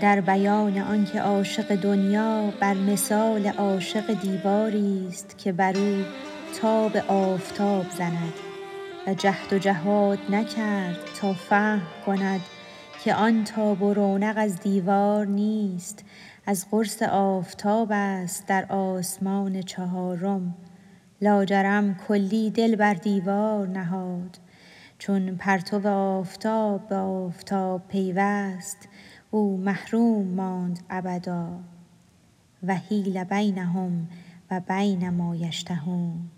در بیان آنکه عاشق دنیا بر مثال عاشق دیواری است که بر او تاب آفتاب زند و جهد و جهاد نکرد تا فهم کند که آن تاب و رونق از دیوار نیست از قرص آفتاب است در آسمان چهارم. لاجرم کلی دل بر دیوار نهاد چون پرتو آفتاب به آفتاب پیوست او محروم ماند ابدا و حیل بینهم و بین ما یشتهون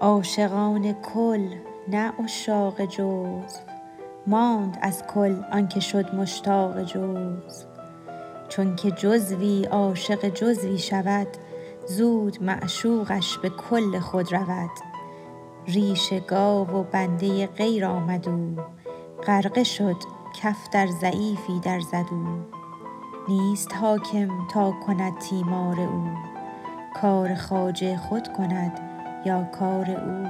عاشقان کل نه عشاق جزو ماند از کل آنکه شد مشتاق جزو چونک جزوی عاشق جزوی شود زود معشوقش به کل خود رود. ریش گاو و بنده غیر آمد او. غرقه شد کف در ضعیفی در زد نیست حاکم تا کند تیمار او. کار خواجه خود کند یا کار او.